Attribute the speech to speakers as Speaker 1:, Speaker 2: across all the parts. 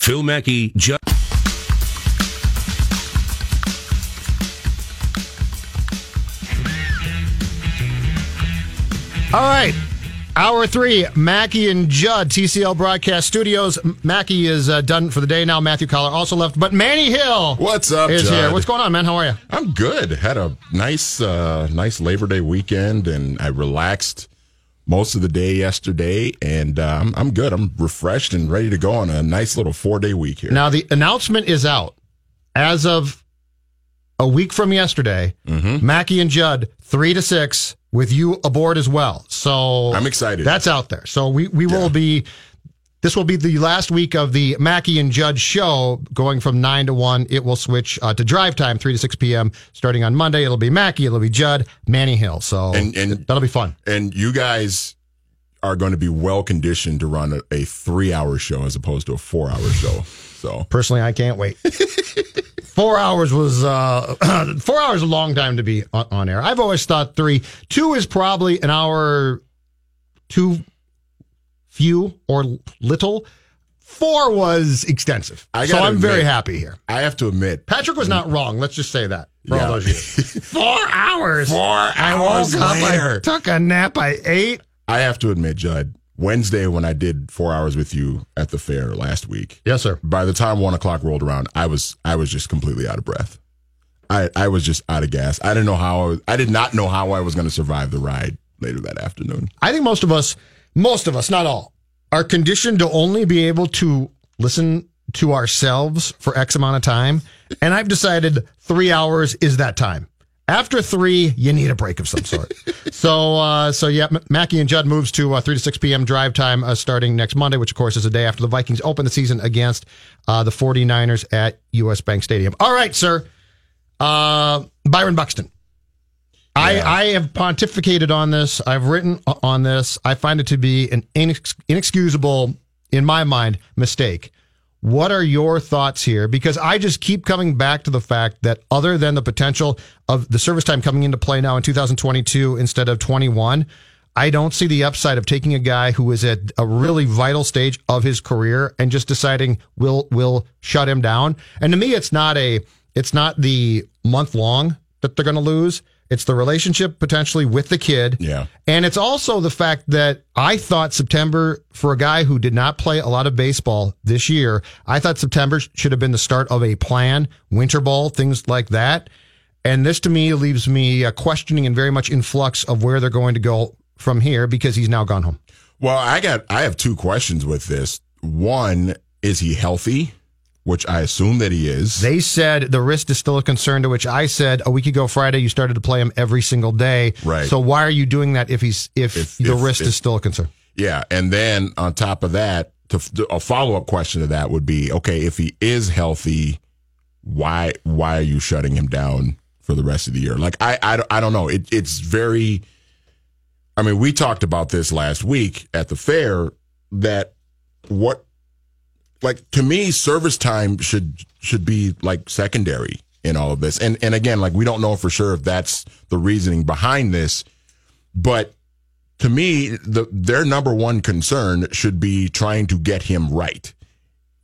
Speaker 1: Phil Mackey, Judd.
Speaker 2: All right. Hour three, Mackey and Judd, TCL Broadcast Studios. M- Mackey is uh, done for the day now. Matthew Coller also left, but Manny Hill
Speaker 3: What's up,
Speaker 2: is
Speaker 3: Judd?
Speaker 2: here. What's going on, man? How are you?
Speaker 3: I'm good. Had a nice, uh, nice Labor Day weekend, and I relaxed most of the day yesterday, and uh, I'm, I'm good. I'm refreshed and ready to go on a nice little four day week here.
Speaker 2: Now, the announcement is out. As of a week from yesterday,
Speaker 3: Mm-hmm.
Speaker 2: Mackey and Judd, three to six, with you aboard as well. So
Speaker 3: I'm excited.
Speaker 2: That's out there. So we, we will be. This will be the last week of the Mackey and Judd show, going from nine to one. It will switch uh, to drive time, three to six p.m. starting on Monday. It'll be Mackey, it'll be Judd, Manny Hill. So
Speaker 3: And- and-
Speaker 2: that'll be fun.
Speaker 3: and you guys are going to be well conditioned to run a, a three hour show as opposed to a four hour show. So
Speaker 2: Personally, I can't wait. four hours was uh, four hours a long time to be on, on air. I've always thought three. Two is probably an hour too few or little. Four was extensive.
Speaker 3: I
Speaker 2: so I'm very happy here.
Speaker 3: I have to admit,
Speaker 2: Patrick was not mm. wrong. Let's just say that for
Speaker 3: Yeah.
Speaker 2: all those years. Four hours.
Speaker 3: four
Speaker 2: I
Speaker 3: hours
Speaker 2: woke up. I took a nap. I ate.
Speaker 3: I have to admit, Judd, Wednesday when I did four hours with you at the fair last week,
Speaker 2: Yes, sir.
Speaker 3: by the time one o'clock rolled around, I was I was just completely out of breath. I I was just out of gas. I didn't know how I, was, I did not know how I was going to survive the ride later that afternoon.
Speaker 2: I think most of us, most of us, not all, are conditioned to only be able to listen to ourselves for X amount of time. And I've decided three hours is that time. After three, you need a break of some sort. so, uh, so yeah, M- Mackey and Judd moves to uh, 3 to 6 p.m. drive time uh, starting next Monday, which of course is the day after the Vikings open the season against uh, the 49ers at US Bank Stadium. All right, sir. Uh, Byron Buxton. I, I have pontificated on this. I've written on this. I find it to be an inex- inexcusable, in my mind, mistake. What are your thoughts here? Because I just keep coming back to the fact that other than the potential of the service time coming into play now in 2022 instead of 21, I don't see the upside of taking a guy who is at a really vital stage of his career and just deciding we'll we'll shut him down. And to me, it's not a it's not the month long that they're going to lose. It's the relationship potentially with the kid.
Speaker 3: Yeah.
Speaker 2: And it's also the fact that I thought September, for a guy who did not play a lot of baseball this year, I thought September should have been the start of a plan, winter ball, things like that. And this to me leaves me uh, questioning and very much in flux of where they're going to go from here because he's now gone home.
Speaker 3: Well, I got I have two questions with this. One, is he healthy? Which I assume that he is.
Speaker 2: They said the wrist is still a concern, to which I said a week ago Friday you started to play him every single day.
Speaker 3: Right.
Speaker 2: So why are you doing that if he's if,
Speaker 3: If-
Speaker 2: the
Speaker 3: if-
Speaker 2: wrist
Speaker 3: if-
Speaker 2: is still a concern?
Speaker 3: Yeah, and then on top of that, to, a follow up question to that would be: Okay, if he is healthy, why why are you shutting him down for the rest of the year? Like I I, don't- I don't know. It, it's very. I mean, we talked about this last week at the fair. That what, like to me, service time should should be like secondary in all of this. And and again, like we don't know for sure if that's the reasoning behind this, but to me, the their number one concern should be trying to get him right,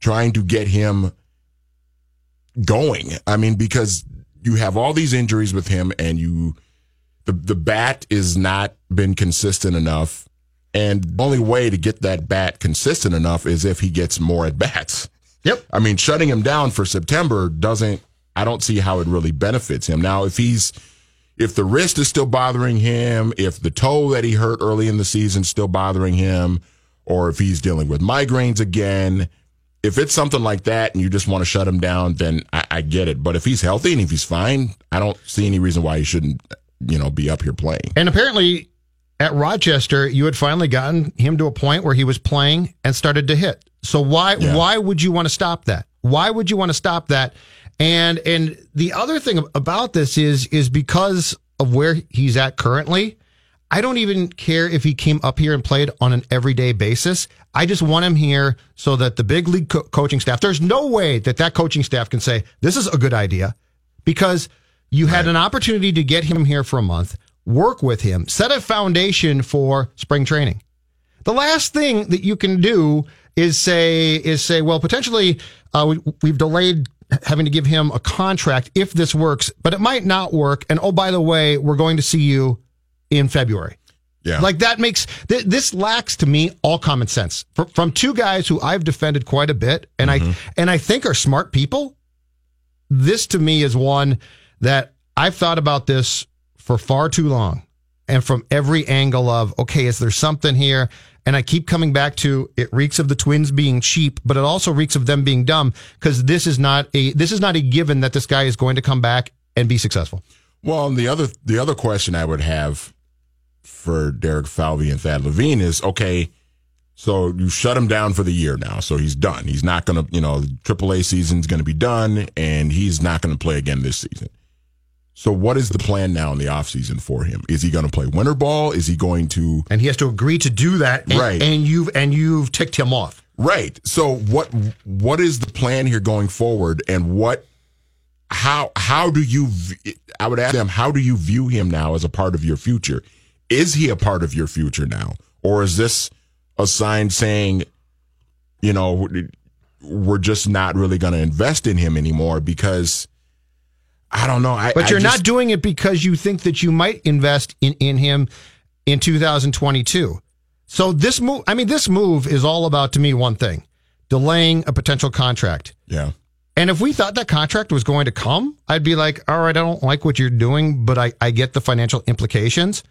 Speaker 3: trying to get him going. I mean, because you have all these injuries with him, and you the the bat is not been consistent enough, and the only way to get that bat consistent enough is if he gets more at bats.
Speaker 2: Yep.
Speaker 3: I mean, shutting him down for September doesn't. I don't see how it really benefits him. Now, if he's if the wrist is still bothering him, if the toe that he hurt early in the season is still bothering him, or if he's dealing with migraines again, if it's something like that and you just want to shut him down, then I, I get it. But if he's healthy and if he's fine, I don't see any reason why he shouldn't, you know, be up here playing.
Speaker 2: And apparently at Rochester, you had finally gotten him to a point where he was playing and started to hit. So why
Speaker 3: Yeah.
Speaker 2: why would you want to stop that? Why would you want to stop that? And and the other thing about this is is because of where he's at currently. I don't even care if he came up here and played on an everyday basis. I just want him here so that the big league co- coaching staff. There's no way that that coaching staff can say this is a good idea because you had an opportunity to get him here for a month, work with him, set a foundation for spring training. The last thing that you can do is say is say, well, potentially uh, we, we've delayed having to give him a contract if this works, but it might not work. And oh, by the way, we're going to see you in February.
Speaker 3: Yeah.
Speaker 2: Like that makes th- this lacks to me all common sense Fr- from two guys who I've defended quite a bit, and I and I think are smart people. This to me is one that I've thought about this for far too long, and from every angle of okay, is there something here? And I keep coming back to it reeks of the twins being cheap, but it also reeks of them being dumb because this is not a this is not a given that this guy is going to come back and be successful.
Speaker 3: Well, the other the other question I would have for Derek Falvey and Thad Levine is okay. So you shut him down for the year now, so he's done. He's not going to, you know, AAA season's going to be done, and he's not going to play again this season. So what is the plan now in the offseason for him? Is he going to play winter ball? Is he going to
Speaker 2: And he has to agree to do that, and,
Speaker 3: Right.
Speaker 2: And you've and you've ticked him off.
Speaker 3: Right. So what what is the plan here going forward and what how how do you I would ask them how do you view him now as a part of your future? Is he a part of your future now or is this a sign saying you know we're just not really going to invest in him anymore because I don't know. I,
Speaker 2: But you're
Speaker 3: just-
Speaker 2: not doing it because you think that you might invest in, in him in 2022. So this move, I mean, this move is all about to me one thing: delaying a potential contract.
Speaker 3: Yeah.
Speaker 2: And if we thought that contract was going to come, I'd be like, all right, I don't like what you're doing, but I, I get the financial implications.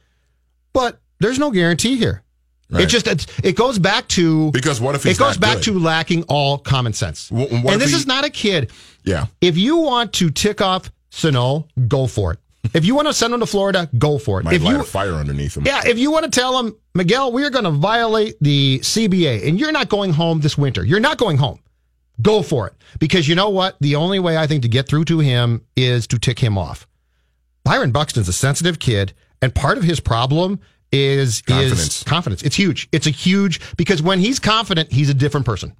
Speaker 2: But there's no guarantee here.
Speaker 3: Right.
Speaker 2: It just it's, it goes back to
Speaker 3: Because what if
Speaker 2: it goes back
Speaker 3: good?
Speaker 2: to lacking all common sense.
Speaker 3: What
Speaker 2: and this
Speaker 3: he-
Speaker 2: is not a kid.
Speaker 3: Yeah.
Speaker 2: If you want to tick off Sano, go for it. If you want to send him to Florida, go for it.
Speaker 3: Might
Speaker 2: if
Speaker 3: light
Speaker 2: you
Speaker 3: a fire underneath him.
Speaker 2: yeah, if you want to tell him, Miguel, we are going to violate the CBA and you're not going home this winter. You're not going home. Go for it. Because you know what? The only way I think to get through to him is to tick him off. Byron Buxton's a sensitive kid, and part of his problem is
Speaker 3: Confidence.
Speaker 2: is confidence. It's huge. It's a huge because when he's confident, he's a different person.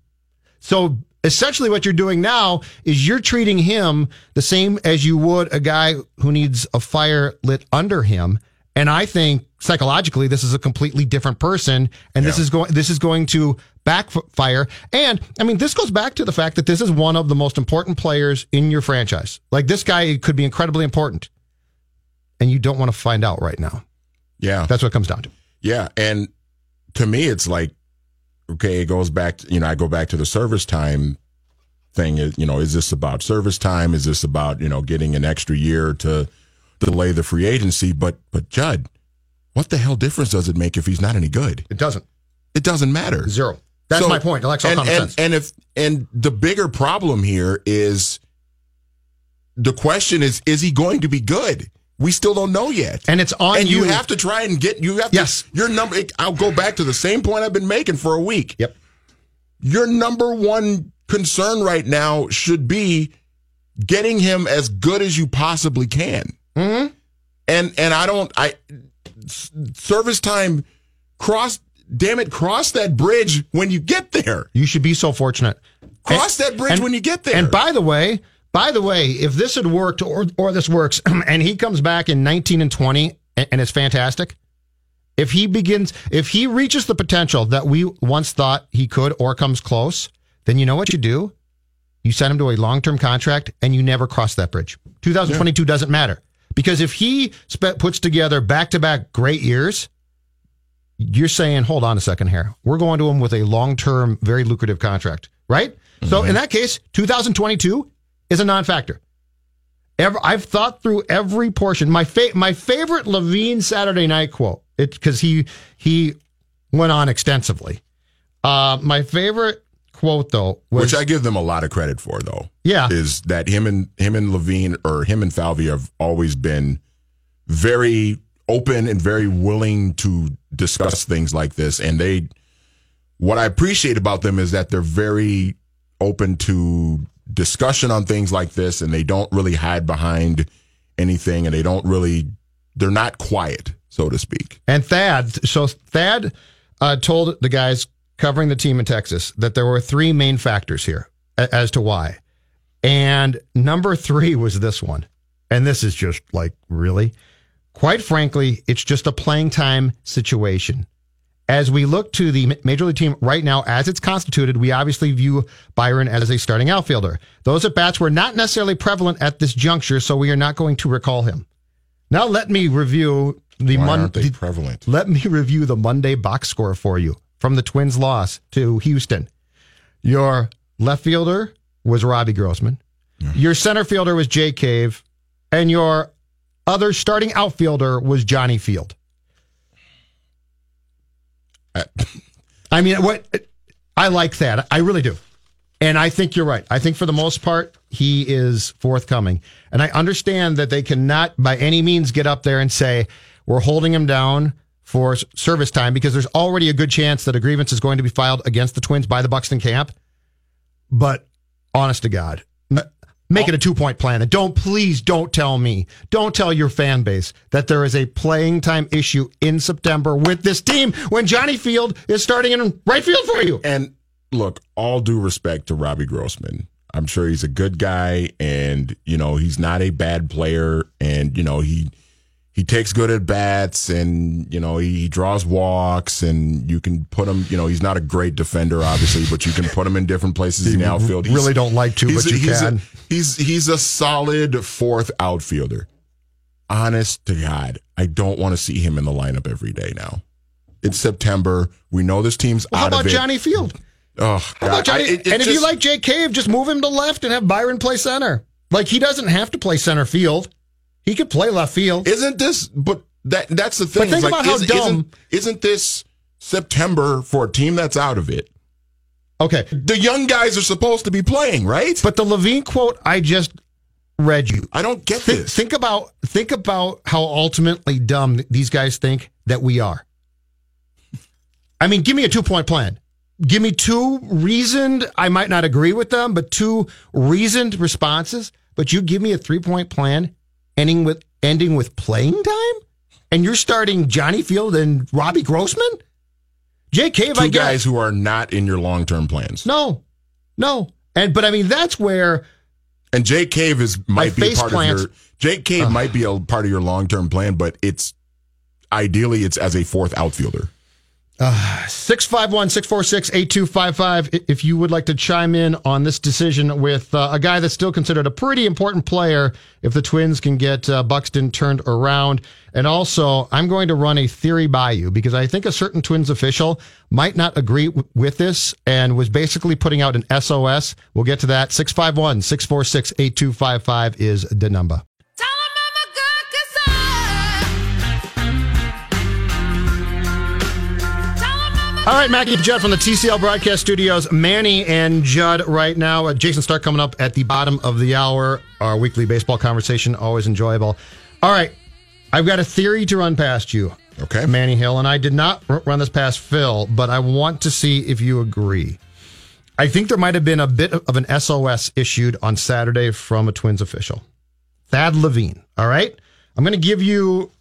Speaker 2: So essentially what you're doing now is you're treating him the same as you would a guy who needs a fire lit under him. And I think psychologically this is a completely different person and this is going this is going to backfire. And I mean this goes back to the fact that this is one of the most important players in your franchise. Like this guy could be incredibly important. And you don't want to find out right now.
Speaker 3: Yeah.
Speaker 2: That's what it comes down to.
Speaker 3: Yeah, and to me, it's like okay, it goes back. To, you know, I go back to the service time thing. You know, is this about service time? Is this about you know getting an extra year to delay the free agency? But but Judd, what the hell difference does it make if he's not any good?
Speaker 2: It doesn't.
Speaker 3: It doesn't matter.
Speaker 2: Zero. That's
Speaker 3: So-
Speaker 2: my point. It lacks all
Speaker 3: and,
Speaker 2: common
Speaker 3: and,
Speaker 2: sense.
Speaker 3: And if and the bigger problem here is the question is is he going to be good? We still don't know yet.
Speaker 2: And it's on
Speaker 3: and you.
Speaker 2: you.
Speaker 3: have to try and get you have
Speaker 2: Yes.
Speaker 3: to your number I'll go back to the same point I've been making for a week.
Speaker 2: Yep.
Speaker 3: Your number one concern right now should be getting him as good as you possibly can.
Speaker 2: Mm-hmm.
Speaker 3: And and I don't I service time cross damn it cross that bridge when you get there.
Speaker 2: You should be so fortunate.
Speaker 3: Cross that bridge when you get there.
Speaker 2: And by the way, by the way, if this had worked or or this works, and he comes back in 19 and 20 and, and it's fantastic. If he begins, if he reaches the potential that we once thought he could or comes close, then you know what you do? You send him to a long term contract and you never cross that bridge. 2022 doesn't matter because if he spe- puts together back to back great years, you're saying, hold on a second here. We're going to him with a long term, very lucrative contract, right? So mm-hmm. in that case, 2022 is a non-factor. Ever, I've thought through every portion. My fa- my favorite Levine Saturday night quote, it's because he he went on extensively. Uh, my favorite quote though was
Speaker 3: Which I give them a lot of credit for, though.
Speaker 2: Yeah.
Speaker 3: is that him and him and Levine or him and Falvey have always been very open and very willing to discuss things like this. And they, what I appreciate about them is that they're very open to discussion on things like this, and they don't really hide behind anything, and they don't really, they're not quiet, so to speak.
Speaker 2: And Thad, so Thad uh, told the guys covering the team in Texas that there were three main factors here as to why. And number three was this one. And this is just like, really? Quite frankly, it's just a playing time situation. As we look to the major league team right now, as it's constituted, we obviously view Byron as a starting outfielder. Those at bats were not necessarily prevalent at this juncture, so we are not going to recall him. Now, let me review the
Speaker 3: Why
Speaker 2: Mon-
Speaker 3: aren't they prevalent?
Speaker 2: let me review the Monday box score for you from the Twins' loss to Houston. Your left fielder was Robbie Grossman. Your center fielder was Jake Cave. And your other starting outfielder was Johnny Field. I mean, what I like that. I really do. And I think you're right. I think for the most part, he is forthcoming. And I understand that they cannot by any means get up there and say, we're holding him down for service time because there's already a good chance that a grievance is going to be filed against the Twins by the Buxton camp. But honest to God, make it a two point plan. And don't, please don't tell me, don't tell your fan base that there is a playing time issue in September with this team when Johnny Field is starting in right field for you.
Speaker 3: And look, all due respect to Robbie Grossman. I'm sure he's a good guy and, you know, he's not a bad player and, you know, he he takes good at bats and, you know, he draws walks and you can put him, you know, he's not a great defender obviously, but you can put him in different places in the outfield. He's-
Speaker 2: really don't like to, but
Speaker 3: a-
Speaker 2: you
Speaker 3: he's
Speaker 2: can.
Speaker 3: A, he's he's a solid fourth outfielder. Honest to God, I don't want to see him in the lineup every day now. It's September. We know this team's
Speaker 2: Well, how about. Johnny Field?
Speaker 3: Oh,
Speaker 2: How about Johnny?
Speaker 3: I- it- it
Speaker 2: and if you like Jake Cave, just move him to left and have Byron play center. Like he doesn't have to play center field. He could play left field.
Speaker 3: isn't this? But that that's the thing.
Speaker 2: But think
Speaker 3: It's
Speaker 2: about how dumb-
Speaker 3: Isn't, isn't this September for a team that's out of it?
Speaker 2: Okay,
Speaker 3: The young guys are supposed to be playing, right?
Speaker 2: but the Levine quote I just read you.
Speaker 3: I don't get
Speaker 2: Think,
Speaker 3: this.
Speaker 2: think about think about how ultimately dumb these guys think that we are. I mean, give me a two point plan. Give me two reasoned. I might not agree with them, but two reasoned responses. But you give me a three point plan, ending with ending with playing time, and you're starting Johnny Field and Robbie Grossman. Jake Cave, I
Speaker 3: Two
Speaker 2: guess.
Speaker 3: guys who are not in your long term plans.
Speaker 2: No, no, and but I mean that's where
Speaker 3: And Jake Cave is might be part
Speaker 2: plants-
Speaker 3: of your Jake Cave might be a part of your long term plan, but it's ideally it's as a fourth outfielder.
Speaker 2: 651 646 8255. If you would like to chime in on this decision with uh, a guy that's still considered a pretty important player if the Twins can get uh, Buxton turned around. And also, I'm going to run a theory by you because I think a certain Twins official might not agree w- with this and was basically putting out an SOS. We'll get to that. 651 646 8255 is the number. All right, Mackey and Judd from the TCL Broadcast Studios. Manny and Judd right now. Uh, Jayson Stark coming up at the bottom of the hour. Our weekly baseball conversation, always enjoyable. All right, I've got a theory to run past you.
Speaker 3: Okay.
Speaker 2: Manny Hill, and I did not r- run this past Phil, but I want to see if you agree. I think there might have been a bit of an SOS issued on Saturday from a Twins official, Thad Levine. All right, I'm going to give you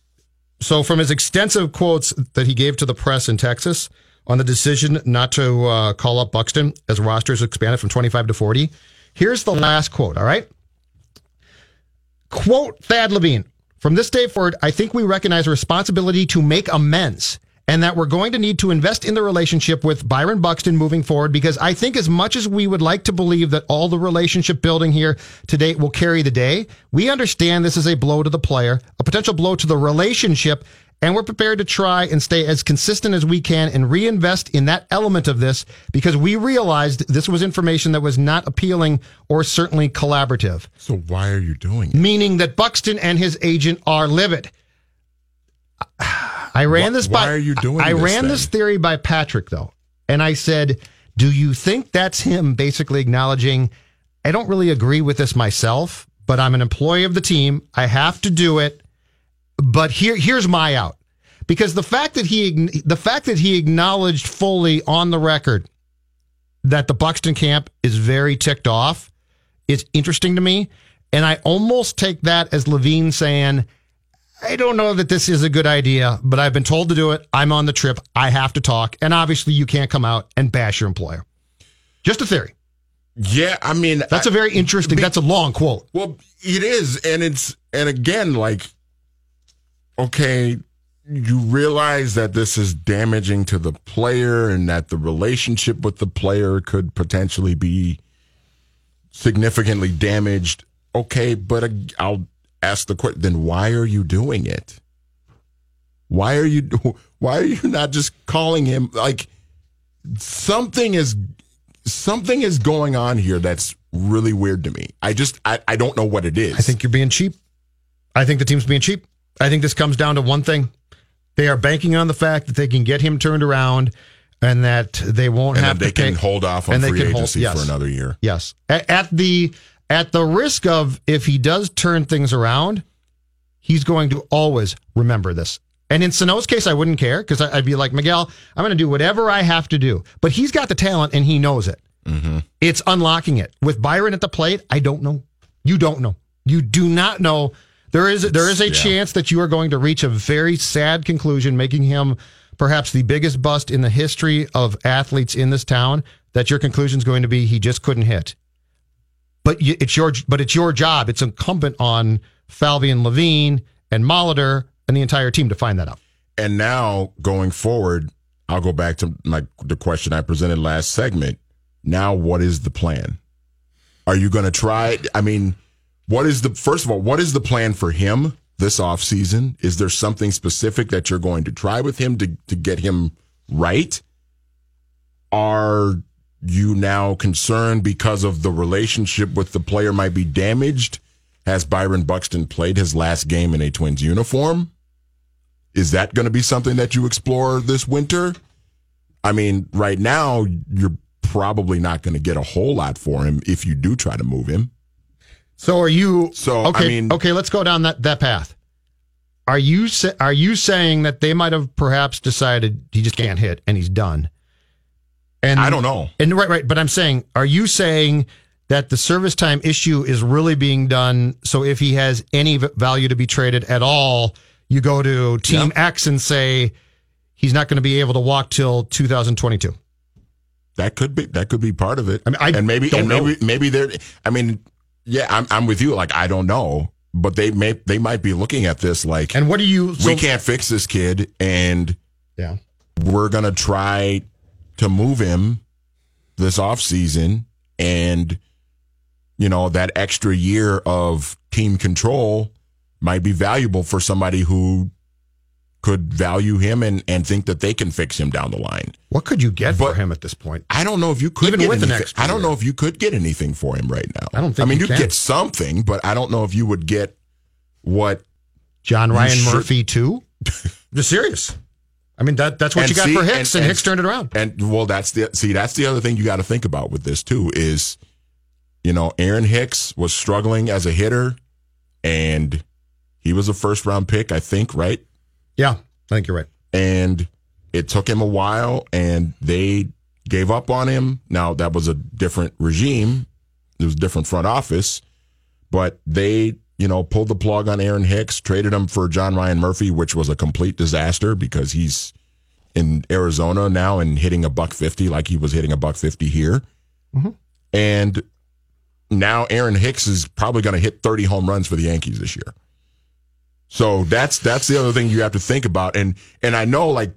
Speaker 2: so, from his extensive quotes that he gave to the press in Texas on the decision not to uh, call up Buxton as rosters expanded from 25 to 40, here's the last quote. All right. Quote Thad Levine From this day forward, I think we recognize a responsibility to make amends and that we're going to need to invest in the relationship with Byron Buxton moving forward because I think as much as we would like to believe that all the relationship building here to date will carry the day, we understand this is a blow to the player, a potential blow to the relationship, And we're prepared to try and stay as consistent as we can and reinvest in that element of this because we realized this was information that was not appealing or certainly collaborative,
Speaker 3: So why are you doing it?
Speaker 2: meaning that Buxton and his agent are livid. I ran this
Speaker 3: why are you doing
Speaker 2: I
Speaker 3: this
Speaker 2: ran
Speaker 3: then?
Speaker 2: this theory by Patrick though. And I said, "Do you think that's him basically acknowledging I don't really agree with this myself, but I'm an employee of the team. I have to do it. But here here's my out." Because the fact that he the fact that he acknowledged fully on the record that the Buxton camp is very ticked off is interesting to me. And I almost take that as Levine saying, I don't know that this is a good idea, but I've been told to do it. I'm on the trip. I have to talk. And obviously, you can't come out and bash your employer. Just a theory.
Speaker 3: Yeah, I mean
Speaker 2: That's
Speaker 3: a
Speaker 2: a very interesting, that's a long quote.
Speaker 3: Well, it is, and it's and again, like, okay, you realize that this is damaging to the player, and that the relationship with the player could potentially be significantly damaged. Okay, but I'll ask the question: Then why are you doing it? Why are you? Why are you not just calling him? Like something is something is going on here that's really weird to me. I just I, I don't know what it is.
Speaker 2: I think you're being cheap. I think the team's being cheap. I think this comes down to one thing. They are banking on the fact that they can get him turned around and that they won't
Speaker 3: and
Speaker 2: have
Speaker 3: they
Speaker 2: to pay.
Speaker 3: can hold off on
Speaker 2: and they
Speaker 3: free
Speaker 2: can hold-
Speaker 3: agency
Speaker 2: yes.
Speaker 3: for another year.
Speaker 2: Yes. At, at the at the risk of if he does turn things around, he's going to always remember this. And in Sano's case, I wouldn't care because I'd be like Miguel. I'm going to do whatever I have to do. But he's got the talent and he knows it. Mm-hmm. It's unlocking it with Byron at the plate. I don't know. You don't know. You do not know. There is there is a
Speaker 3: yeah.
Speaker 2: chance that you are going to reach a very sad conclusion, making him perhaps the biggest bust in the history of athletes in this town. That your conclusion is going to be he just couldn't hit but you, it's your but it's your job. It's incumbent on Falvey and Levine and Molitor and the entire team to find that out.
Speaker 3: And now going forward, I'll go back to my the question I presented last segment. Now, what is the plan? Are you going to try? I mean, what is the first of all? What is the plan for him this offseason? Is there something specific that you're going to try with him to to get him right? Are you now concerned because of the relationship with the player might be damaged? Has Byron Buxton played his last game in a Twins uniform? Is that going to be something that you explore this winter? I mean, right now, you're probably not going to get a whole lot for him if you do try to move him.
Speaker 2: So are you?
Speaker 3: So, I
Speaker 2: okay,
Speaker 3: mean-
Speaker 2: okay, let's go down that that path. Are you are you saying that they might have perhaps decided he just can't hit and he's done? And
Speaker 3: I don't know.
Speaker 2: And right, right. But I'm saying, are you saying that the service time issue is really being done? So if he has any value to be traded at all, you go to Team X and say he's not going to be able to walk till 2022.
Speaker 3: That could be that could be part of it.
Speaker 2: I mean, I
Speaker 3: and maybe and maybe maybe they're. I mean, yeah, I'm I'm with you. Like I don't know, but they may they might be looking at this like
Speaker 2: And what do you?
Speaker 3: we can't fix this kid, and
Speaker 2: Yeah.
Speaker 3: we're gonna try to move him this off season and you know that extra year of team control might be valuable for somebody who could value him and, and think that they can fix him down the line.
Speaker 2: What could you get for him at this point?
Speaker 3: I don't know if you could
Speaker 2: Even
Speaker 3: get
Speaker 2: with an
Speaker 3: anything.
Speaker 2: extra
Speaker 3: I don't know if you could get anything for him right now.
Speaker 2: I don't think
Speaker 3: I mean,
Speaker 2: you
Speaker 3: you'd
Speaker 2: can.
Speaker 3: get something, but I don't know if you would get what
Speaker 2: John Ryan
Speaker 3: should-
Speaker 2: Murphy too? Just serious. I mean that that's what
Speaker 3: And
Speaker 2: you got
Speaker 3: see-
Speaker 2: for Hicks, and,
Speaker 3: and-
Speaker 2: Hicks turned it around.
Speaker 3: And well, that's the see. That's the other thing you got to think about with this too is, you know, Aaron Hicks was struggling as a hitter, and he was a first round pick, I think, right?
Speaker 2: Yeah, I think you're right.
Speaker 3: And it took him a while, and they gave up on him. Now that was a different regime; it was a different front office, but they. You know, pulled the plug on Aaron Hicks, traded him for John Ryan Murphy, which was a complete disaster because he's in Arizona now and hitting a buck 50 like he was hitting a buck 50 here. Mm-hmm. And now Aaron Hicks is probably going to hit 30 home runs for the Yankees this year. So that's that's the other thing you have to think about and and I know like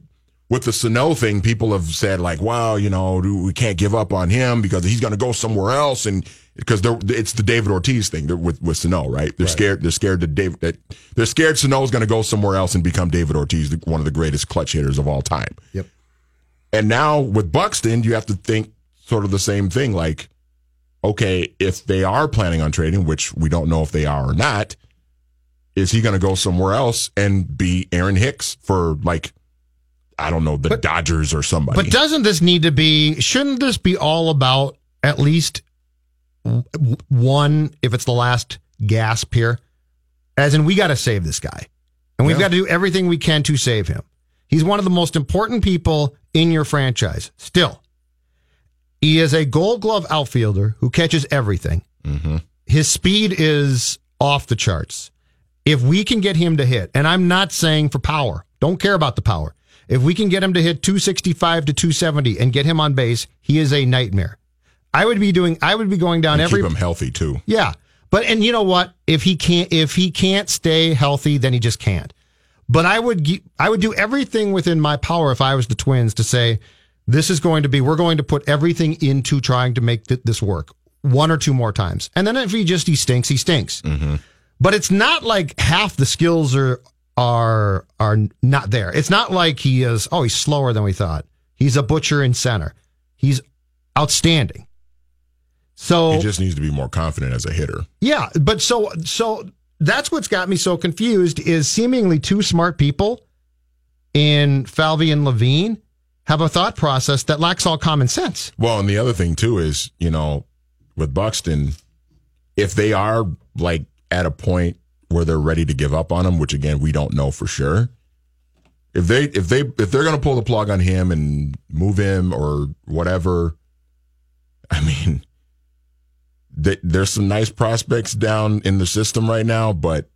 Speaker 3: with the Sano thing, people have said like, "Wow, you know, we can't give up on him because he's going to go somewhere else." And because it's the David Ortiz thing with with Sano, right? They're scared. They're scared that David. That, they're scared Sano is going to go somewhere else and become David Ortiz, one of the greatest clutch hitters of all time.
Speaker 2: Yep.
Speaker 3: And now with Buxton, you have to think sort of the same thing. Like, okay, if they are planning on trading, which we don't know if they are or not, is he going to go somewhere else and be Aaron Hicks for like, I don't know, the Dodgers or somebody?
Speaker 2: But doesn't this need to be? Shouldn't this be all about at least one? If it's the last gasp here, as in we got to save this guy, and we've
Speaker 3: Yeah.
Speaker 2: got to do everything we can to save him. He's one of the most important people in your franchise. Still, he is a Gold Glove outfielder who catches everything. Mm-hmm. His speed is off the charts. If we can get him to hit, and I'm not saying for power, don't care about the power. If we can get him to hit 265 to 270 and get him on base, he is a nightmare. I would be doing, I would be going down
Speaker 3: and
Speaker 2: every,
Speaker 3: keep him healthy too.
Speaker 2: yeah. But, and you know what? If he can't, if he can't stay healthy, then he just can't. But I would, I would do everything within my power if I was the twins to say, this is going to be, we're going to put everything into trying to make th- this work one or two more times. And then if he just, he stinks, he stinks. Mm-hmm. But it's not like half the skills are, are, are not there. It's not like he is, oh, he's slower than we thought. He's a butcher in center. He's outstanding. So
Speaker 3: He just needs to be more confident as a hitter.
Speaker 2: yeah, but so so that's what's got me so confused is seemingly two smart people in Falvey and Levine have a thought process that lacks all common sense.
Speaker 3: Well, and the other thing too is, you know, with Buxton, if they are like at a point where they're ready to give up on him, which again we don't know for sure. If they if they if they're going to pull the plug on him and move him or whatever, I mean, th- there's some nice prospects down in the system right now, but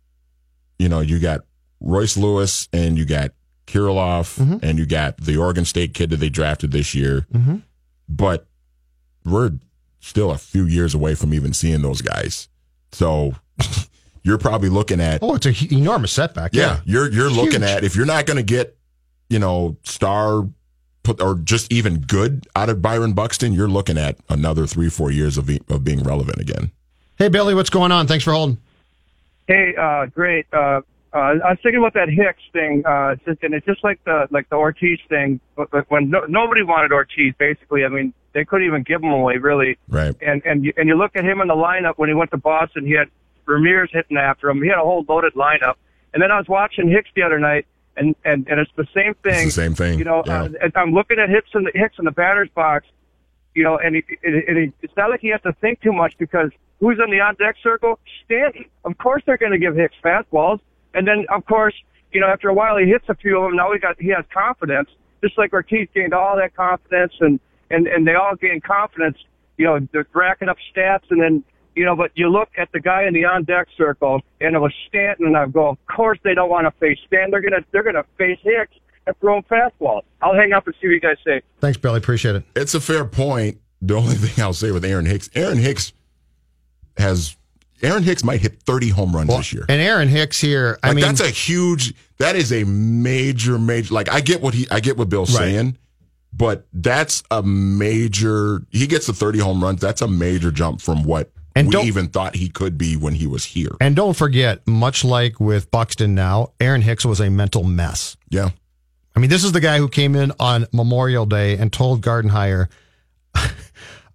Speaker 3: you know, you got Royce Lewis and you got Kirilloff mm-hmm. and you got the Oregon State kid that they drafted this year. Mm-hmm. But we're still a few years away from even seeing those guys. So you're probably looking at
Speaker 2: Oh, it's an enormous setback.
Speaker 3: yeah, you're you're looking
Speaker 2: Huge.
Speaker 3: at if you're not going to get, you know, star put or just even good out of Byron Buxton, you're looking at another 3-4 years of be- of being relevant again.
Speaker 2: Hey Billy, what's going on? Thanks for holding.
Speaker 4: Hey, uh, great. Uh, uh, I was thinking about that Hicks thing, uh, just, and it's just like the like the Ortiz thing. But, but when no, nobody wanted Ortiz, basically, I mean, they couldn't even give him away, really.
Speaker 3: Right.
Speaker 4: And and you, and you look at him in the lineup when he went to Boston, he had Ramirez hitting after him. He had a whole loaded lineup. And then I was watching Hicks the other night, and and and it's the same thing.
Speaker 3: It's the same thing.
Speaker 4: You know,
Speaker 3: Yeah.
Speaker 4: uh, I'm looking at Hicks in the Hicks in the batter's box. You know, and, he, and, he, it's not like he has to think too much because who's in the on deck circle? Stanton. Of course, they're going to give Hicks fastballs, and then of course, you know, after a while he hits a few of them. Now he got he has confidence, just like Ortiz gained all that confidence, and and and they all gain confidence. You know, they're racking up stats, and then you know, but you look at the guy in the on deck circle, and it was Stanton, and I go, of course they don't want to face Stanton. They're gonna they're gonna face Hicks and throw him fastballs. I'll hang up and see what you guys say.
Speaker 2: Thanks, Billy. Appreciate it.
Speaker 3: It's a fair point. The only thing I'll say with Aaron Hicks, Aaron Hicks has Aaron Hicks might hit 30 home runs this year.
Speaker 2: And Aaron Hicks here. I
Speaker 3: Like
Speaker 2: mean,
Speaker 3: that's a huge. That is a major, major. Like I get what he, I get what Bill's
Speaker 2: Right.
Speaker 3: saying, but that's a major. He gets the thirty home runs. That's a major jump from what
Speaker 2: And
Speaker 3: we
Speaker 2: don't-
Speaker 3: even thought he could be when he was here.
Speaker 2: and don't forget, much like with Buxton now, Aaron Hicks was a mental mess.
Speaker 3: Yeah,
Speaker 2: I mean, this is the guy who came in on Memorial Day and told Gardenhire, I,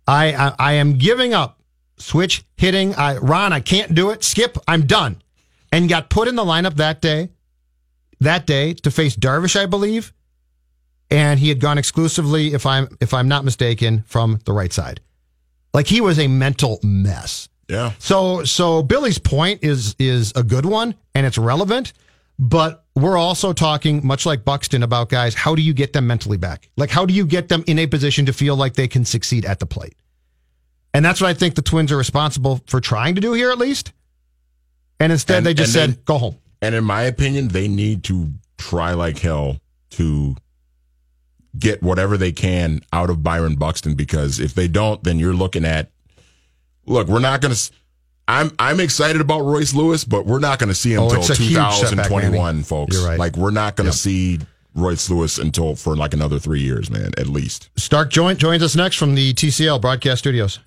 Speaker 2: I I am giving up switch hitting. I Ron, I can't do it. Skip, I'm done. And got put in the lineup that day, that day to face Darvish, I believe. And he had gone exclusively, if I'm if I'm not mistaken, from the right side. Like he was a mental mess.
Speaker 3: yeah.
Speaker 2: So so Billy's point is is a good one and it's relevant, but we're also talking much like Buxton about guys, how do you get them mentally back? Like how do you get them in a position to feel like they can succeed at the plate? And that's what I think the Twins are responsible for trying to do here at least. And instead
Speaker 3: And-
Speaker 2: they just said,
Speaker 3: they-
Speaker 2: "Go home."
Speaker 3: And in my opinion, they need to try like hell to get whatever they can out of Byron Buxton because if they don't, then you're looking at look, we're not going to I'm I'm excited about Royce Lewis, but we're not going to see him
Speaker 2: Oh,
Speaker 3: until
Speaker 2: it's a huge setback,
Speaker 3: 2021, folks.
Speaker 2: You're right.
Speaker 3: Like we're not going to
Speaker 2: Yep.
Speaker 3: see Royce Lewis until for like another three years, man, at least.
Speaker 2: Stark joint joins us next from the TCL broadcast studios.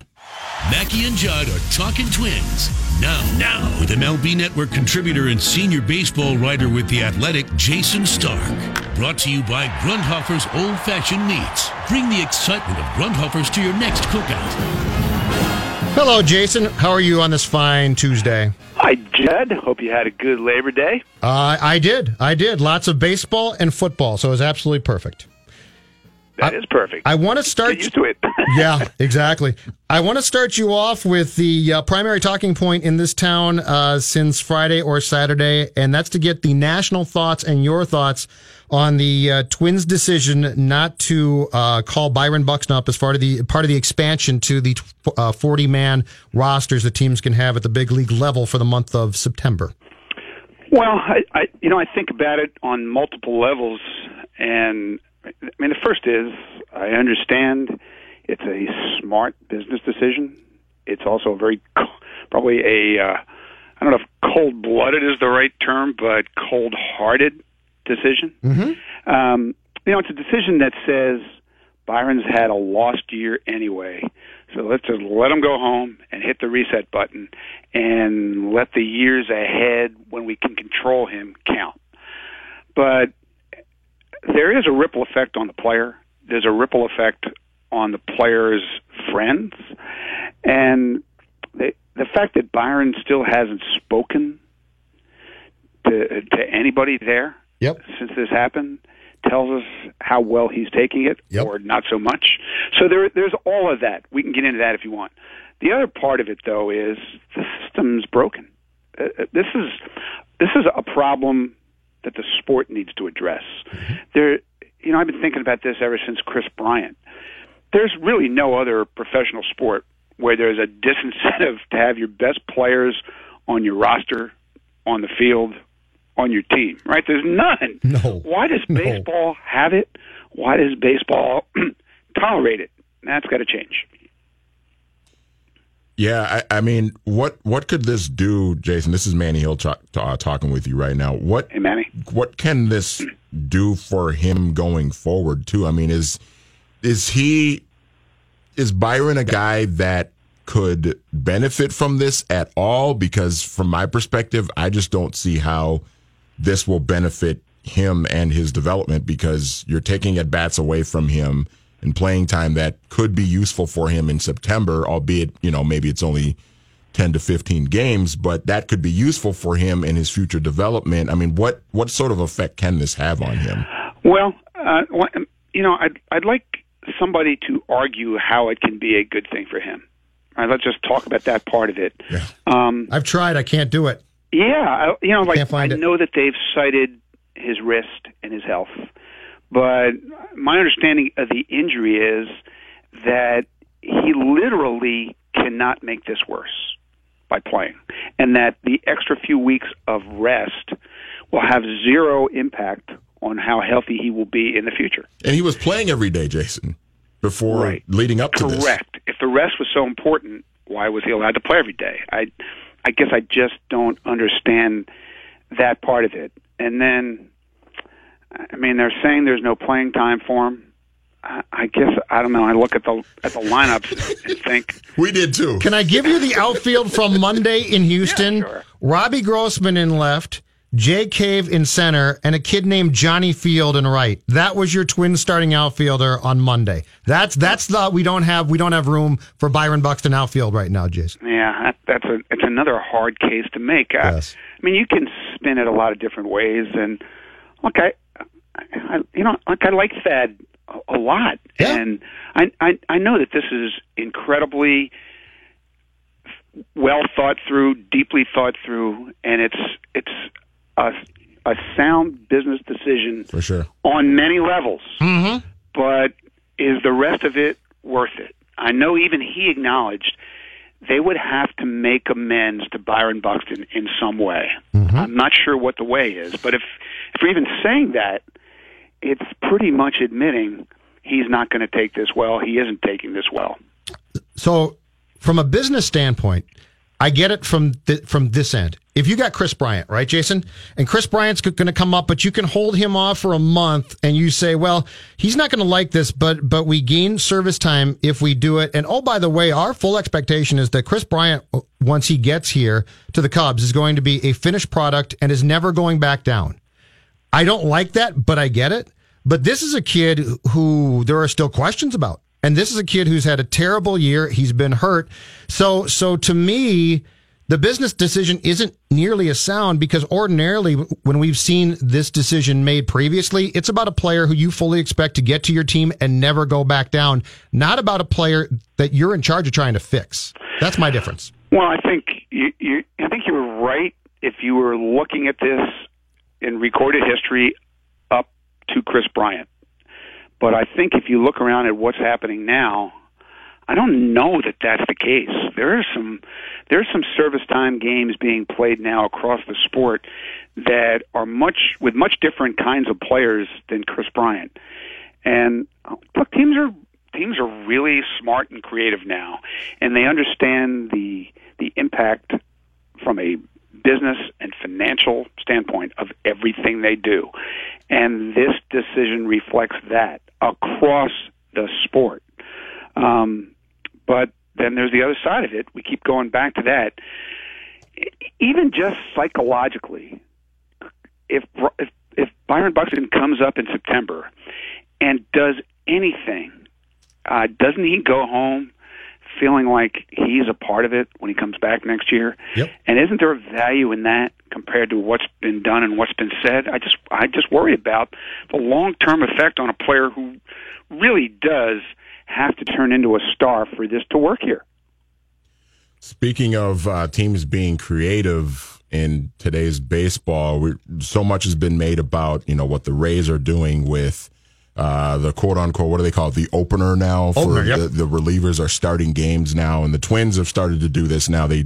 Speaker 1: Mackey and Judd are talking twins. Now, now, with MLB Network contributor and senior baseball writer with The Athletic, Jayson Stark. Brought to you by Grundhofer's Old Fashioned Meats. Bring the excitement of Grundhofer's to your next cookout.
Speaker 2: Hello, Jayson. How are you on this fine Tuesday?
Speaker 5: Hi, Jed. Hope you had a good Labor Day.
Speaker 2: Uh, I did. I did. Lots of baseball and football, so it was absolutely perfect.
Speaker 5: That is perfect.
Speaker 2: I want to start.
Speaker 5: Get used to it.
Speaker 2: yeah, exactly. I want to start you off with the uh, primary talking point in this town uh, since Friday or Saturday, and that's to get the national thoughts and your thoughts on the uh, Twins' decision not to uh, call Byron Buxton up as part of the part of the expansion to the forty man rosters the teams can have at the big league level for the month of September.
Speaker 5: Well, I, I you know I think about it on multiple levels, and I mean the first is I understand it's a smart business decision. It's also a very probably a uh, I don't know if cold blooded is the right term, but cold hearted decision.
Speaker 2: Mm-hmm.
Speaker 5: Um, you know, it's a decision that says Byron's had a lost year anyway. So let's just let him go home and hit the reset button and let the years ahead when we can control him count. But there is a ripple effect on the player. There's a ripple effect on the player's friends. And the, the fact that Byron still hasn't spoken to, to anybody there
Speaker 2: Yep.
Speaker 5: since this happened tells us how well he's taking it
Speaker 2: Yep.
Speaker 5: or not so much. So there, there's all of that. We can get into that if you want. The other part of it, though, is the system's broken. Uh, uh, this is this is a problem that the sport needs to address. Mm-hmm. There, you know, I've been thinking about this ever since Kris Bryant. There's really no other professional sport where there's a disincentive to have your best players on your roster, on the field, on your team, right? There's none.
Speaker 2: No.
Speaker 5: Why does
Speaker 2: No.
Speaker 5: baseball have it? Why does baseball tolerate it? That's got to change.
Speaker 3: Yeah, I, I mean, what what could this do, Jayson? This is Manny Hill talk, uh, talking with you right now. What
Speaker 5: Hey, Manny.
Speaker 3: what can this do for him going forward too? I mean, is is he is Byron a guy that could benefit from this at all? Because from my perspective, I just don't see how this will benefit him and his development because you're taking at bats away from him and playing time that could be useful for him in September, albeit, you know, maybe it's only 10 to 15 games, but that could be useful for him in his future development. I mean, what, what sort of effect can this have on him?
Speaker 5: Well, uh, you know, I'd I'd like somebody to argue how it can be a good thing for him. All right, let's just talk about that part of it.
Speaker 3: Yeah.
Speaker 5: Um,
Speaker 2: I've tried. I can't do it.
Speaker 5: yeah, I, you know, like I
Speaker 2: it.
Speaker 5: know that they've cited his wrist and his health, but my understanding of the injury is that he literally cannot make this worse by playing, and that the extra few weeks of rest will have zero impact on how healthy he will be in the future.
Speaker 3: And he was playing every day, Jayson, before
Speaker 5: Right.
Speaker 3: leading up to this.
Speaker 5: Correct. If the rest was so important, why was he allowed to play every day? I, I guess I just don't understand that part of it. And then, I mean, they're saying there's no playing time for him. I, I guess I don't know. I look at the at the lineups and think,
Speaker 3: We did too.
Speaker 2: Can I give you the outfield from Monday in Houston?
Speaker 5: Yeah, sure.
Speaker 2: Robbie Grossman in left, Jake Cave in center, and a kid named Johnny Field in right. That was your twin starting outfielder on Monday. That's that's the we don't have we don't have room for Byron Buxton outfield right now, Jayson.
Speaker 5: yeah, that, that's a it's another hard case to make. I,
Speaker 2: Yes.
Speaker 5: I mean, you can spin it a lot of different ways, and look, I, I you know, like I like Thad a, a lot,
Speaker 2: Yeah.
Speaker 5: and I, I I know that this is incredibly well thought through, deeply thought through, and it's it's a a sound business decision
Speaker 3: For sure.
Speaker 5: on many levels. Mm-hmm. But is the rest of it worth it? I know even he acknowledged they would have to make amends to Byron Buxton in some way. I'm not sure what the way is, but if if we're even saying that, it's pretty much admitting he's not going to take this well. He isn't taking this well.
Speaker 2: So, from a business standpoint, I get it from th- from this end. If you got Kris Bryant, right, Jayson, and Kris Bryant's going to come up, but you can hold him off for a month, and you say, well, he's not going to like this, but but we gain service time if we do it. And oh, by the way, our full expectation is that Kris Bryant, once he gets here to the Cubs, is going to be a finished product and is never going back down. I don't like that, but I get it. But this is a kid who there are still questions about. And this is a kid who's had a terrible year. He's been hurt. So, so to me, the business decision isn't nearly as sound because ordinarily when we've seen this decision made previously, it's about a player who you fully expect to get to your team and never go back down, not about a player that you're in charge of trying to fix. That's my difference.
Speaker 5: Well, I think you, you I think you were right if you were looking at this in recorded history up to Kris Bryant. But I think if you look around at what's happening now, I don't know that that's the case. There are some there are some service time games being played now across the sport that are much with much different kinds of players than Kris Bryant. And uh, look, teams are teams are really smart and creative now, and they understand the the impact from a business and financial standpoint of everything they do. And this decision reflects that across the sport. Um, but then there's the other side of it. We keep going back to that. Even just psychologically, if if, if Byron Buxton comes up in September and does anything, uh, doesn't he go home feeling like he's a part of it when he comes back next year?
Speaker 2: Yep.
Speaker 5: And isn't there a value in that compared to what's been done and what's been said? I just I just worry about the long term effect on a player who really does have to turn into a star for this to work here.
Speaker 3: Speaking of uh, teams being creative in today's baseball, we, so much has been made about you know what the Rays are doing with uh, the quote unquote what do they call it the opener now for
Speaker 2: Opener, yep.
Speaker 3: the, the relievers are starting games now, and the Twins have started to do this now. They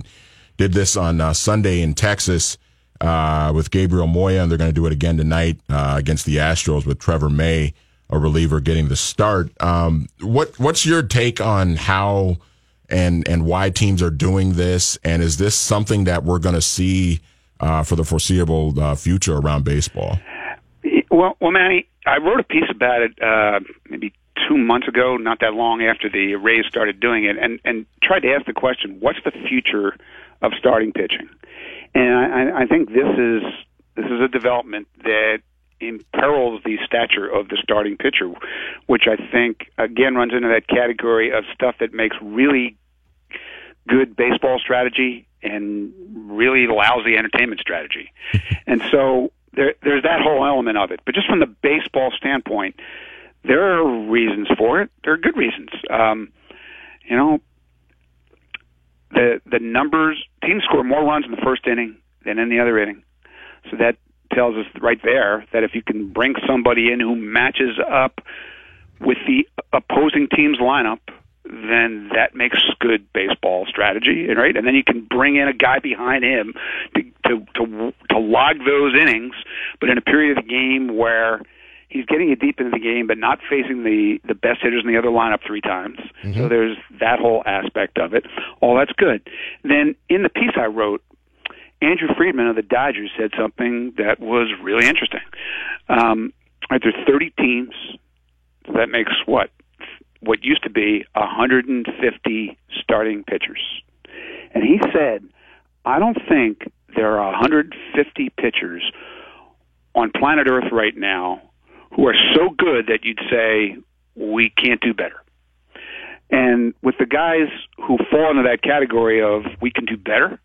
Speaker 3: did this on uh, Sunday in Texas uh, with Gabriel Moya, and they're going to do it again tonight uh, against the Astros with Trevor May, a reliever, getting the start. Um, what what's your take on how and and why teams are doing this, and is this something that we're going to see uh, for the foreseeable uh, future around baseball?
Speaker 5: Well, well, Manny, I wrote a piece about it uh, maybe two months ago, not that long after the Rays started doing it, and and tried to ask the question: What's the future of starting pitching? And I, I think this is this is a development that imperils the stature of the starting pitcher, which I think again runs into that category of stuff that makes really good baseball strategy and really lousy entertainment strategy. and so there, there's that whole element of it. But just from the baseball standpoint, there are reasons for it. There are good reasons. Um, you know, the the numbers teams score more runs in the first inning than in the other inning. So that tells us right there that if you can bring somebody in who matches up with the opposing team's lineup, then that makes good baseball strategy, and right? And then you can bring in a guy behind him to to to, to log those innings, but in a period of the game where he's getting you deep into the game, but not facing the the best hitters in the other lineup three times. So there's that whole aspect of it. All that's good. Then in the piece I wrote, Andrew Friedman of the Dodgers said something that was really interesting. Um, right, there's 30 teams. So that makes what what used to be 150 starting pitchers. And he said, I don't think there are 150 pitchers on planet Earth right now who are so good that you'd say we can't do better. And with the guys who fall into that category of we can do better,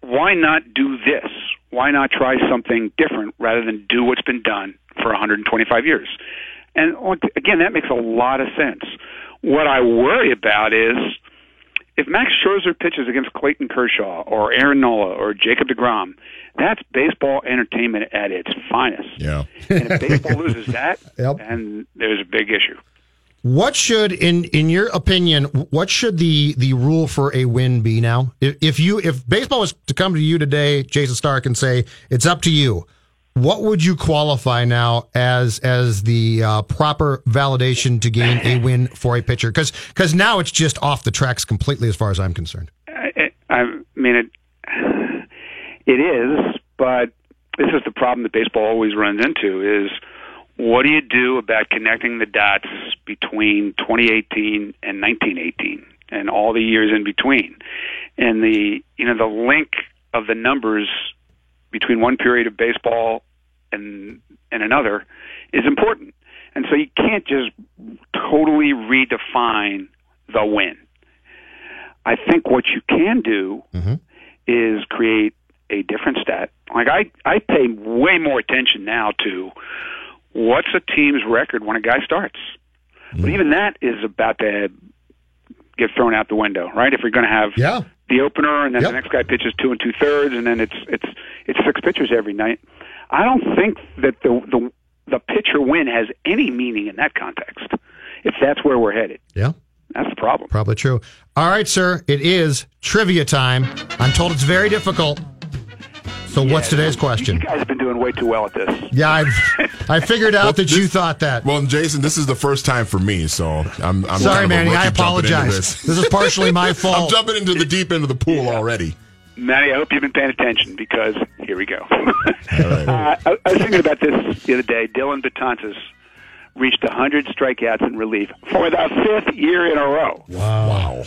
Speaker 5: why not do this? Why not try something different rather than do what's been done for 125 years? And again, that makes a lot of sense. What I worry about is if Max Scherzer pitches against Clayton Kershaw or Aaron Nola or Jacob DeGrom, that's baseball entertainment at its finest.
Speaker 3: Yeah.
Speaker 5: And if baseball loses that,
Speaker 2: Yep.
Speaker 5: then there's a big issue.
Speaker 2: What should, in in your opinion, what should the the rule for a win be now? If, if you if baseball was to come to you today, Jayson Stark, and say it's up to you, what would you qualify now as as the uh, proper validation to gain a win for a pitcher? Because because now it's just off the tracks completely, as far as I'm concerned.
Speaker 5: Uh, I mean it. It is, but this is the problem that baseball always runs into: is what do you do about connecting the dots between 2018 and 1918 and all the years in between, and the you know the link of the numbers between one period of baseball and and another is important, and so you can't just totally redefine the win. I think what you can do mhm is create a different stat. Like I, I pay way more attention now to what's a team's record when a guy starts. But even that is about to get thrown out the window, right? If you're going to have
Speaker 2: Yeah.
Speaker 5: the opener and then
Speaker 2: Yep.
Speaker 5: the next guy pitches two and two thirds, and then it's it's it's six pitchers every night. I don't think that the the the pitcher win has any meaning in that context. If that's where we're headed,
Speaker 2: Yeah.
Speaker 5: that's the problem.
Speaker 2: Probably true. All right, sir. It is trivia time. I'm told it's very difficult. So, what's today's question?
Speaker 5: You
Speaker 2: question?
Speaker 5: guys have been doing way too well at this.
Speaker 2: Yeah, I've, I figured out that you thought that.
Speaker 3: Well, Jayson, this is the first time for me, so I'm. I'm
Speaker 2: Sorry,
Speaker 3: kind of
Speaker 2: Manny. I
Speaker 3: rookie jumping into
Speaker 2: apologize.
Speaker 3: This.
Speaker 2: This is partially my fault.
Speaker 3: I'm jumping into the deep end of the pool already.
Speaker 5: Manny, I hope you've been paying attention because here we go. uh, I, I was thinking about this the other day. Dellin Betances reached 100 strikeouts in relief for the fifth year in a row.
Speaker 3: Wow. Wow.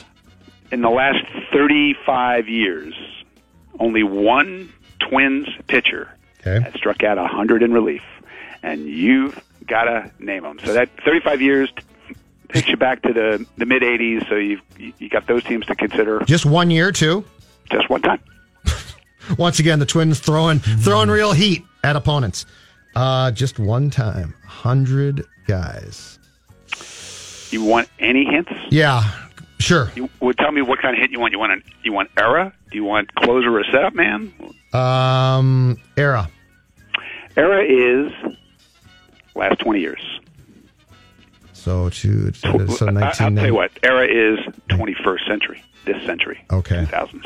Speaker 5: In the last 35 years, only one Twins pitcher
Speaker 2: Okay.
Speaker 5: has struck out 100 in relief, and you've got to name them. So that 35 years takes you back to the the mid 80s. So you've you got those teams to consider
Speaker 2: Just one year, too.
Speaker 5: just one time.
Speaker 2: Once again, the Twins throwing throwing real heat at opponents. Uh, just one time, hundred guys.
Speaker 5: You want any hints?
Speaker 2: Yeah, sure.
Speaker 5: You would tell me what kind of hit you want. You want an, you want era? Do you want closer or setup man?
Speaker 2: Um, era.
Speaker 5: Era is last twenty years.
Speaker 2: So two. So
Speaker 5: I- I'll tell you what. Era is twenty first century. This century.
Speaker 2: Okay.
Speaker 5: Two thousands.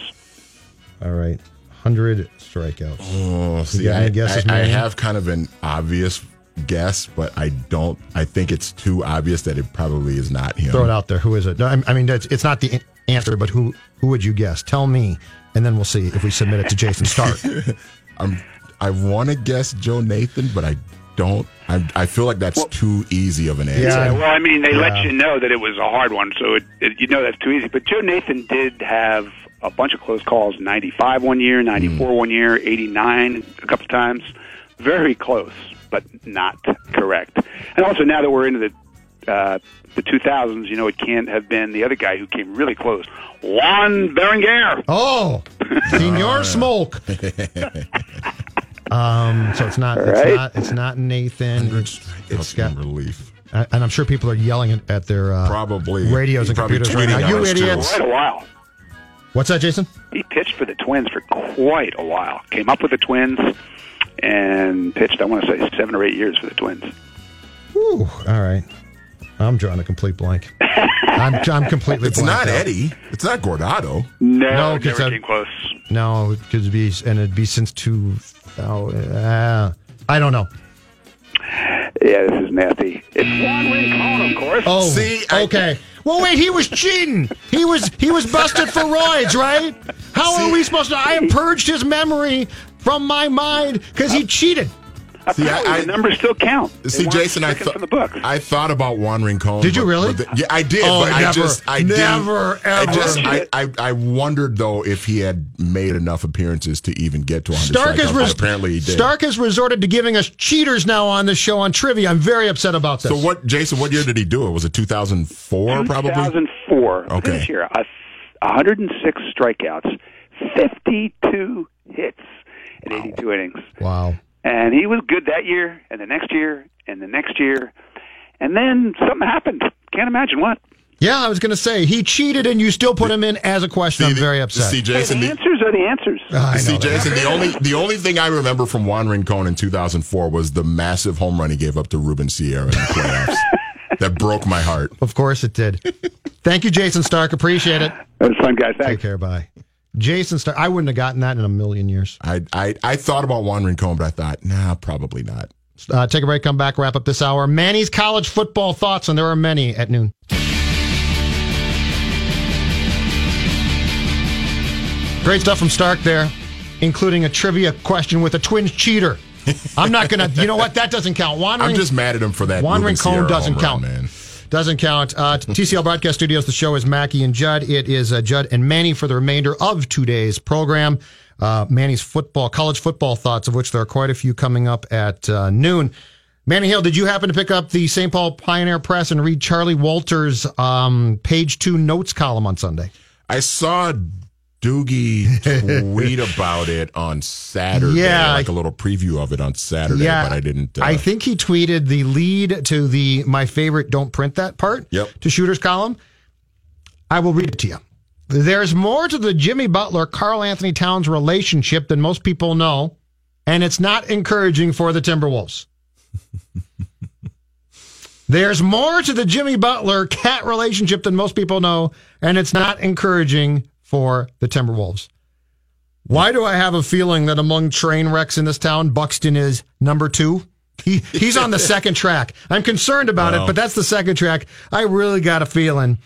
Speaker 2: All right, hundred strikeouts.
Speaker 3: Oh, see, I,
Speaker 2: guesses,
Speaker 3: I, I have kind of an obvious guess, but I don't. I think it's too obvious that it probably is not him.
Speaker 2: Throw it out there. Who is it? No, I I mean, it's it's not the answer, but who who would you guess? Tell me, and then we'll see if we submit it to Jayson Stark.
Speaker 3: I'm. I want to guess Joe Nathan, but I don't. I, I feel like that's too easy of an answer.
Speaker 2: Yeah.
Speaker 5: Well, I mean, they
Speaker 2: Yeah.
Speaker 5: let you know that it was a hard one, so it, it, you know that's too easy. But Joe Nathan did have a bunch of close calls: ninety-five one year, hmm. ninety-four one year, eighty-nine a couple times. Very close, but not correct. And also, now that we're into the uh, the two thousands, you know, it can't have been the other guy who came really close, Juan Berenguer.
Speaker 2: Oh, Senor Smoke. um, so it's not. It's
Speaker 5: right.
Speaker 2: not. It's not Nathan. It's
Speaker 3: It's
Speaker 2: got.
Speaker 3: relief.
Speaker 2: And I'm sure people are yelling at, at their uh,
Speaker 3: Probably
Speaker 2: radios and
Speaker 3: Probably
Speaker 2: computers right now. You
Speaker 3: us, too.
Speaker 2: idiots!
Speaker 5: Quite a while.
Speaker 2: What's that, Jayson?
Speaker 5: He pitched for the Twins for quite a while. Came up with the Twins and pitched, I want to say, seven or eight years for the Twins.
Speaker 2: Ooh, all right. I'm drawing a complete blank. I'm, I'm completely.
Speaker 3: It's not
Speaker 2: out.
Speaker 3: Eddie. It's not Guardado.
Speaker 5: No,
Speaker 2: No, 'cause
Speaker 5: never
Speaker 2: I-
Speaker 5: came close.
Speaker 2: No, it could be, and it'd be since two. Oh, uh, I don't know.
Speaker 5: Yeah, this is nasty. It's Juan Rincon, of course.
Speaker 2: Oh,
Speaker 3: See, I-
Speaker 2: okay. well, wait. He was cheating. He was he was busted for roids, right? How are we supposed to? I have purged his memory from my mind because he cheated.
Speaker 3: See, I- I-
Speaker 5: the numbers still count. They
Speaker 3: See, Jayson, I thought
Speaker 5: from the book.
Speaker 3: I thought about Juan Rincon.
Speaker 2: Did you really?
Speaker 3: but the- yeah, I did.
Speaker 2: Oh,
Speaker 3: but I just, I
Speaker 2: never,
Speaker 3: didn't, I just,
Speaker 2: ever.
Speaker 3: I, I, I wondered though if he had made enough appearances to even get to 100
Speaker 2: Stark has res-
Speaker 3: apparently he did.
Speaker 2: Stark has resorted to giving us cheaters now on this show on trivia. I'm very upset about this.
Speaker 3: so what, Jayson? What year did he do it? Was it 2004? Probably.
Speaker 5: 2004.
Speaker 3: Okay.
Speaker 5: This year, a 106 strikeouts, 52 hits and 82 innings.
Speaker 2: Wow.
Speaker 5: And he was good that year, and the next year, and the next year. And then something happened. Can't imagine what.
Speaker 2: Yeah, I was going to say he cheated, and you still put him in as a question. I'm
Speaker 3: the-
Speaker 2: very upset.
Speaker 3: See,
Speaker 5: Hey,
Speaker 3: Jayson.
Speaker 5: the
Speaker 3: the-
Speaker 5: answers are the answers.
Speaker 2: Ah, I
Speaker 3: See,
Speaker 2: that.
Speaker 3: Jayson, the only the only thing I remember from Juan Rincon in 2004 was the massive home run he gave up to Ruben Sierra in the playoffs. that broke my heart.
Speaker 2: Of course it did. Thank you, Jayson Stark. Appreciate it.
Speaker 5: That was fun, guys.
Speaker 2: Take care. Bye. Jayson Stark. I wouldn't have gotten that in a million years.
Speaker 3: I I, I thought about Wandering Rincon, but I thought, nah, probably not.
Speaker 2: Uh, take a break, come back, wrap up this hour. Manny's college football thoughts, and there are many at noon. Great stuff from Stark there, including a trivia question with a twins cheater. I'm not gonna. You know what? That doesn't count. Wandering.
Speaker 3: I'm just mad at him for that.
Speaker 2: Wandering cone doesn't
Speaker 3: run,
Speaker 2: count.
Speaker 3: man.
Speaker 2: Doesn't count. Uh, TCL Broadcast Studios. The show is Mackey and Judd. It is uh, Judd and Manny for the remainder of today's program. Uh, Manny's football, college football thoughts, of which there are quite a few coming up at uh, noon. Manny Hill, did you happen to pick up the St. Paul Pioneer Press and read Charley Walters' um, page two notes column on Sunday?
Speaker 3: I saw Doogie tweet about it on Saturday.
Speaker 2: Yeah.
Speaker 3: like a little preview of it on Saturday, but I didn't. Uh,
Speaker 2: I think he tweeted the lead to the my favorite don't print that part
Speaker 3: Yep.
Speaker 2: to Shooter's column. I will read it to you. There's more to the Jimmy Butler Karl-Anthony Towns relationship than most people know, and it's not encouraging for the Timberwolves. There's more to the Jimmy Butler cat relationship than most people know, and it's not encouraging for the Timberwolves. Why do I have a feeling that among train wrecks in this town, Buxton is number two? He he's on the second track. I'm concerned about it, but that's the second track. I really got a feeling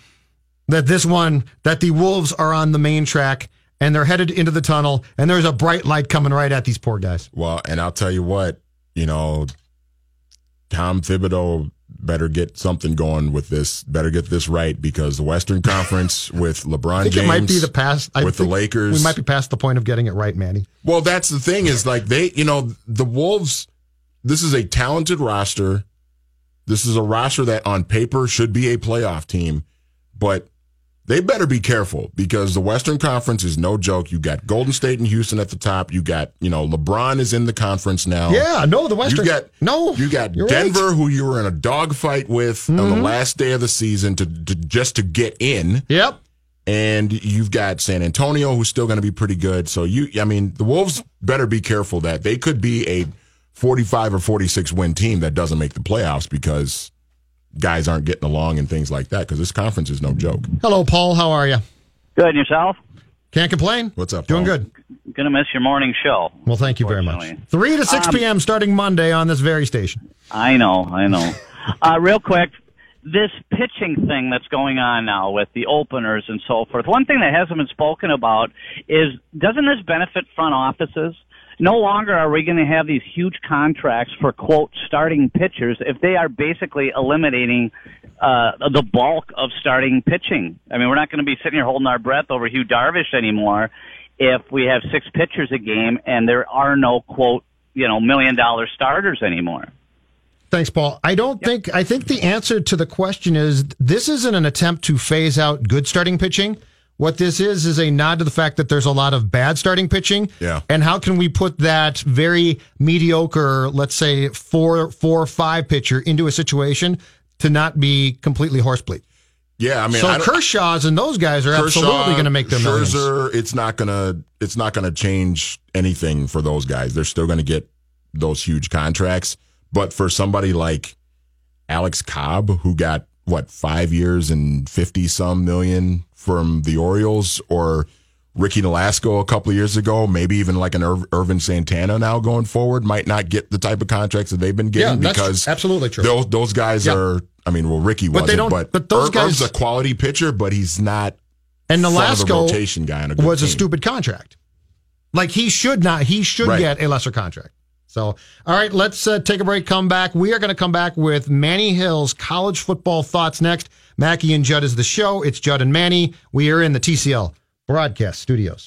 Speaker 2: that this one, that the Wolves are on the main track and they're headed into the tunnel, and there's a bright light coming right at these poor guys.
Speaker 3: Well, and I'll tell you what, you know, Tom Thibodeau better get something going with this. Better get this right because the Western Conference with LeBron
Speaker 2: I think
Speaker 3: James
Speaker 2: it might be the past. I
Speaker 3: with the Lakers.
Speaker 2: we might be past the point of getting it right, Manny.
Speaker 3: Well, that's the thing is like they, you know, the Wolves. This is a talented roster. This is a roster that on paper should be a playoff team, but they better be careful because the Western Conference is no joke. You got Golden State and Houston at the top. You got, you know, LeBron is in the conference now.
Speaker 2: Yeah, no, the Western.
Speaker 3: You got
Speaker 2: no,
Speaker 3: You got
Speaker 2: you're right. Mm-hmm.
Speaker 3: Denver, who you were in a dogfight with on the last day of the season to, to just to get in,
Speaker 2: Yep.
Speaker 3: and you've got San Antonio, who's still going to be pretty good. So you, I mean, the Wolves better be careful that they could be a forty-five or forty-six win team that doesn't make the playoffs because guys aren't getting along and things like that. Because this conference is no joke.
Speaker 2: Hello, Paul. How are you?
Speaker 6: Good, and yourself?
Speaker 2: Can't complain.
Speaker 3: What's up?
Speaker 2: Doing
Speaker 3: Paul?
Speaker 2: good.
Speaker 6: Gonna miss your morning show.
Speaker 2: Well, thank you very much. 3 to 6
Speaker 6: Um,
Speaker 2: p.m. starting Monday on this very station.
Speaker 6: I know, I know. uh, real quick, this pitching thing that's going on now with the openers and so forth. One thing that hasn't been spoken about is doesn't this benefit front offices? No longer are we going to have these huge contracts for quote starting pitchers if they are basically eliminating uh, the bulk of starting pitching. I mean, we're not going to be sitting here holding our breath over Yu Darvish anymore if we have six pitchers a game and there are no quote you know million dollar starters anymore.
Speaker 2: Thanks, Paul. I don't think, I think the answer to the question is this isn't an attempt to phase out good starting pitching. What this is, is a nod to the fact that there's a lot of bad starting pitching.
Speaker 3: Yeah.
Speaker 2: And how can we put that very mediocre, let's say four, four, five pitcher into a situation to not be completely horsebleed?
Speaker 3: Yeah, I mean,
Speaker 2: so
Speaker 3: I
Speaker 2: Kershaw's and those guys are
Speaker 3: Kershaw,
Speaker 2: absolutely going to make their millions.
Speaker 3: Scherzer, it's not gonna it's not gonna change anything for those guys. They're still gonna get those huge contracts. But for somebody like Alex Cobb, who got what five years and fifty some million from the Orioles, or Ricky Nolasco a couple of years ago, maybe even like an Ir- Ervin Santana now going forward, might not get the type of contracts that they've been getting
Speaker 2: Yeah, that's
Speaker 3: because
Speaker 2: absolutely true.
Speaker 3: Those those guys
Speaker 2: Yeah.
Speaker 3: are. I mean, well, Ricky
Speaker 2: But they
Speaker 3: wasn't,
Speaker 2: don't-
Speaker 3: but,
Speaker 2: but those
Speaker 3: Ir-
Speaker 2: guys-
Speaker 3: Irv's a quality pitcher, but he's not
Speaker 2: And
Speaker 3: front of the
Speaker 2: Nolasco
Speaker 3: rotation guy a
Speaker 2: was a stupid contract. Like he should not. He should
Speaker 3: Right.
Speaker 2: get a lesser contract. So, all right, let's uh, take a break. Come back. We are going to come back with Manny Hill's college football thoughts next. Mackey and Judd is the show. It's Judd and Manny. We are in the TCL broadcast studios.